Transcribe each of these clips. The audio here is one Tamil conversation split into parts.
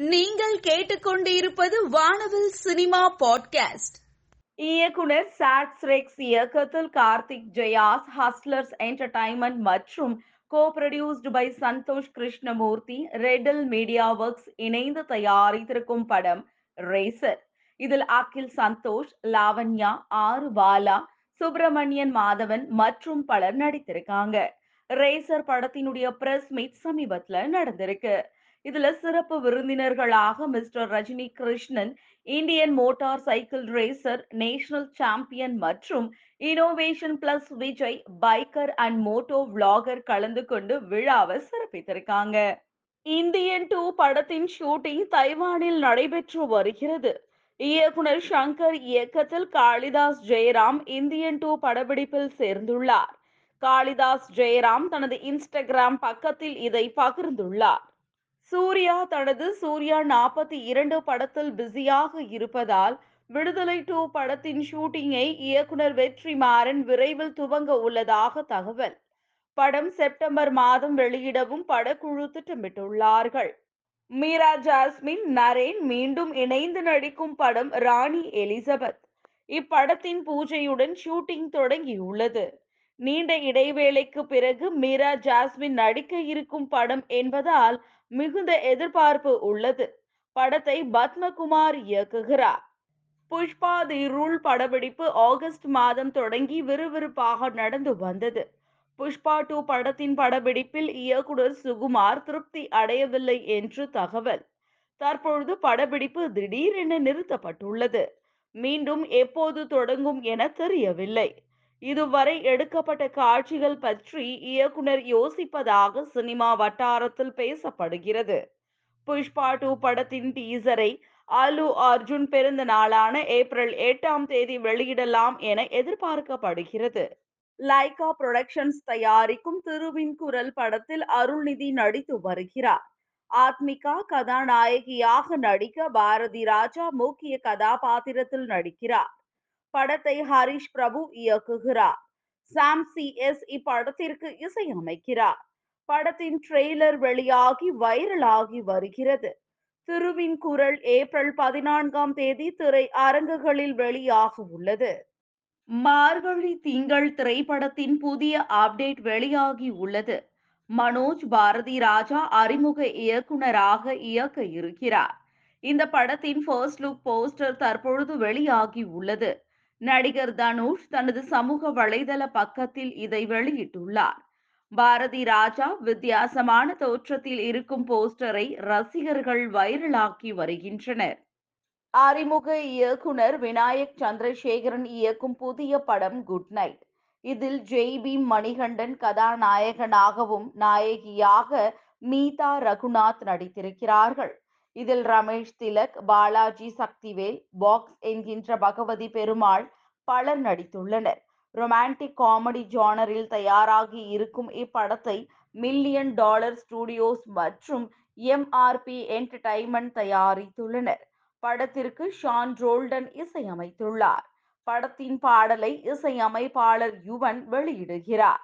நீங்கள் கேட்டுக்கொண்டிருப்பது வானவில் சினிமா பாட்காஸ்ட். இயக்குனர் சாட்ஸ் ரெக்ஸ் இயக்கத்தில் கார்த்திக் ஜெயாஸ் ஹஸ்லர்ஸ் என்டர்டைன்மெண்ட் மற்றும் co produced by Santhosh Krishnamoorthy ரெடல் media works இணைந்து தயாரித்திருக்கும் படம் ரேசர் இதில் அகில் சந்தோஷ் லாவண்யா ஆர் பாலா சுப்பிரமணியன் மாதவன் மற்றும் பலர் நடித்திருக்காங்க. ரேசர் படத்தினுடைய பிரஸ் மீட் சமீபத்துல நடந்திருக்கு. இதுல சிறப்பு விருந்தினர்களாக mister Rajini Krishnan Indian motorcycle racer national champion மற்றும் innovation plus Vijay biker and moto vlogger கலந்து கொண்டு விழாவை சிறப்பித்திருக்காங்க. இந்தியன் டூ படத்தின் ஷூட்டிங் தைவானில் நடைபெற்று வருகிறது. இயக்குனர் சங்கர் இயக்கத்தில் காளிதாஸ் ஜெயராம் இந்தியன் டூ படப்பிடிப்பில் சேர்ந்துள்ளார். காளிதாஸ் ஜெயராம் தனது இன்ஸ்டாகிராம் பக்கத்தில் இதை பகிர்ந்துள்ளார். சூர்யா தனது சூர்யா நாற்பத்தி இரண்டு படத்தில் பிஸியாக இருப்பதால் விடுதலை டூ படத்தின் ஷூட்டிங்கை இயக்குனர் வெற்றிமாறன் விரைவில் துவங்க உள்ளதாக தகவல். படம் செப்டம்பர் மாதம் வெளியிடவும் படக்குழு திட்டமிட்டுள்ளார்கள். மீரா ஜாஸ்மின் நரேன் மீண்டும் இணைந்து நடிக்கும் படம் ராணி எலிசபெத். இப்படத்தின் பூஜையுடன் ஷூட்டிங் தொடங்கியுள்ளது. நீண்ட இடைவேளைக்கு பிறகு மீரா ஜாஸ்மின் நடிக்க இருக்கும் படம் என்பதால் மிகுந்த எதிர்பார்ப்பு உள்ளது. படத்தை பத்மகுமார் இயக்குகிறார். புஷ்பா தி ரூல் படப்பிடிப்பு ஆகஸ்ட் மாதம் தொடங்கி விறுவிறுப்பாக நடந்து வந்தது. புஷ்பா டூ படத்தின் படப்பிடிப்பில் இயக்குனர் சுகுமார் திருப்தி அடையவில்லை என்று தகவல். தற்பொழுது படப்பிடிப்பு திடீரென நிறுத்தப்பட்டுள்ளது. மீண்டும் எப்போது தொடங்கும் என தெரியவில்லை. இதுவரை எடுக்கப்பட்ட காட்சிகள் பற்றி இயக்குனர் யோசிப்பதாக சினிமா வட்டாரத்தில் பேசப்படுகிறது. புஷ்பா டூ படத்தின் டீசரை அலு அர்ஜுன் பிறந்த நாளான ஏப்ரல் எட்டாம் தேதி வெளியிடலாம் என எதிர்பார்க்கப்படுகிறது. லைகா புரொடக்ஷன்ஸ் தயாரிக்கும் திருவின் குரல் படத்தில் அருள்நிதி நடித்து வருகிறார். ஆத்மிகா கதாநாயகியாக நடிக்க பாரதி ராஜா முக்கிய கதாபாத்திரத்தில் நடிக்கிறார். படத்தை ஹரிஷ் பிரபு இயக்குகிறார். சாம் சி எஸ் இப்படத்திற்கு இசையமைக்கிறார். படத்தின் ட்ரெய்லர் வெளியாகி வைரலாகி வருகிறது. திருவின் குரல் ஏப்ரல் பதினான்காம் தேதி திரை அரங்குகளில் வெளியாக உள்ளது. மார்கழி திங்கள் திரைப்படத்தின் புதிய அப்டேட் வெளியாகி உள்ளது. மனோஜ் பாரதி ராஜா அறிமுக இயக்குனராக இயக்க இருக்கிறார். இந்த படத்தின் ஃபர்ஸ்ட் லுக் போஸ்டர் தற்பொழுது வெளியாகி உள்ளது. நடிகர் தனுஷ் தனது சமூக வலைதள பக்கத்தில் இதை வெளியிட்டுள்ளார். பாரதி ராஜா வித்தியாசமான தோற்றத்தில் இருக்கும் போஸ்டரை ரசிகர்கள் வைரலாக்கி வருகின்றனர். அறிமுக இயக்குனர் விநாயக் சந்திரசேகரன் இயக்கும் புதிய படம் குட் நைட். இதில் ஜெய்பி மணிகண்டன் கதாநாயகனாகவும் நாயகியாக மீதா ரகுநாத் நடித்திருக்கிறார்கள். இதில் ரமேஷ் திலக் பாலாஜி சக்திவேல் பாக்ஸ் என்கின்ற பகவதி பெருமாள் பலர் நடித்துள்ளனர். ரொமான்டிக் காமெடி ஜானரில் தயாராகி இருக்கும் இப்படத்தை மில்லியன் டாலர் ஸ்டுடியோஸ் மற்றும் எம்ஆர்பி என்டர்டைன்மெண்ட் தயாரித்துள்ளனர். படத்திற்கு ஷான் ரோல்டன் இசையமைத்துள்ளார். படத்தின் பாடலை இசையமைப்பாளர் யுவன் வெளியிடுகிறார்.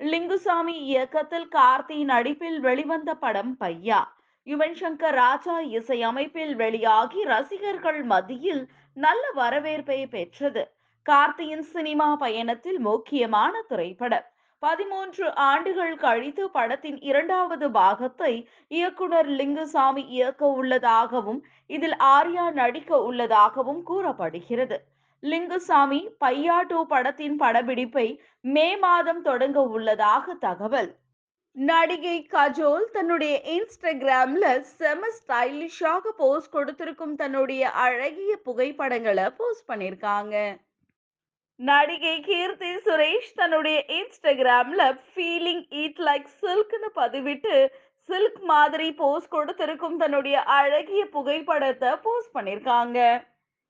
லிங்குசாமி இயக்கத்தில் கார்த்தி நடிப்பில் வெளிவந்த படம் பையா. யுவன் சங்கர் ராஜா இசையமைப்பில் வெளியாகி ரசிகர்கள் மத்தியில் நல்ல வரவேற்பை பெற்றது. கார்த்தியின் சினிமா பயணத்தில் முக்கியமான திரைப்படம். பதிமூன்று ஆண்டுகள் கழித்து படத்தின் இரண்டாவது பாகத்தை இயக்குனர் லிங்குசாமி இயக்க உள்ளதாகவும் இதில் ஆர்யா நடிக்க உள்ளதாகவும் கூறப்படுகிறது. லிங்குசாமி பையா டூ படத்தின் படப்பிடிப்பை மே மாதம் தொடங்க உள்ளதாக தகவல். நடிகை கஜோல் தன்னுடைய இன்ஸ்டாகிராம்ல செம ஸ்டைலிஷாக போஸ்ட் கொடுத்திருக்கும் தன்னுடைய அழகிய புகைப்படங்களை போஸ்ட் பண்ணியிருக்காங்க. நடிகை கீர்த்தி சுரேஷ் தன்னுடைய இன்ஸ்டாகிராம்ல ஃபீலிங் ஈட் லைக் சில்க்னு பதிவிட்டு சில்க் மாதிரி போஸ்ட் கொடுத்திருக்கும் தன்னுடைய அழகிய புகைப்படத்தை போஸ்ட் பண்ணியிருக்காங்க.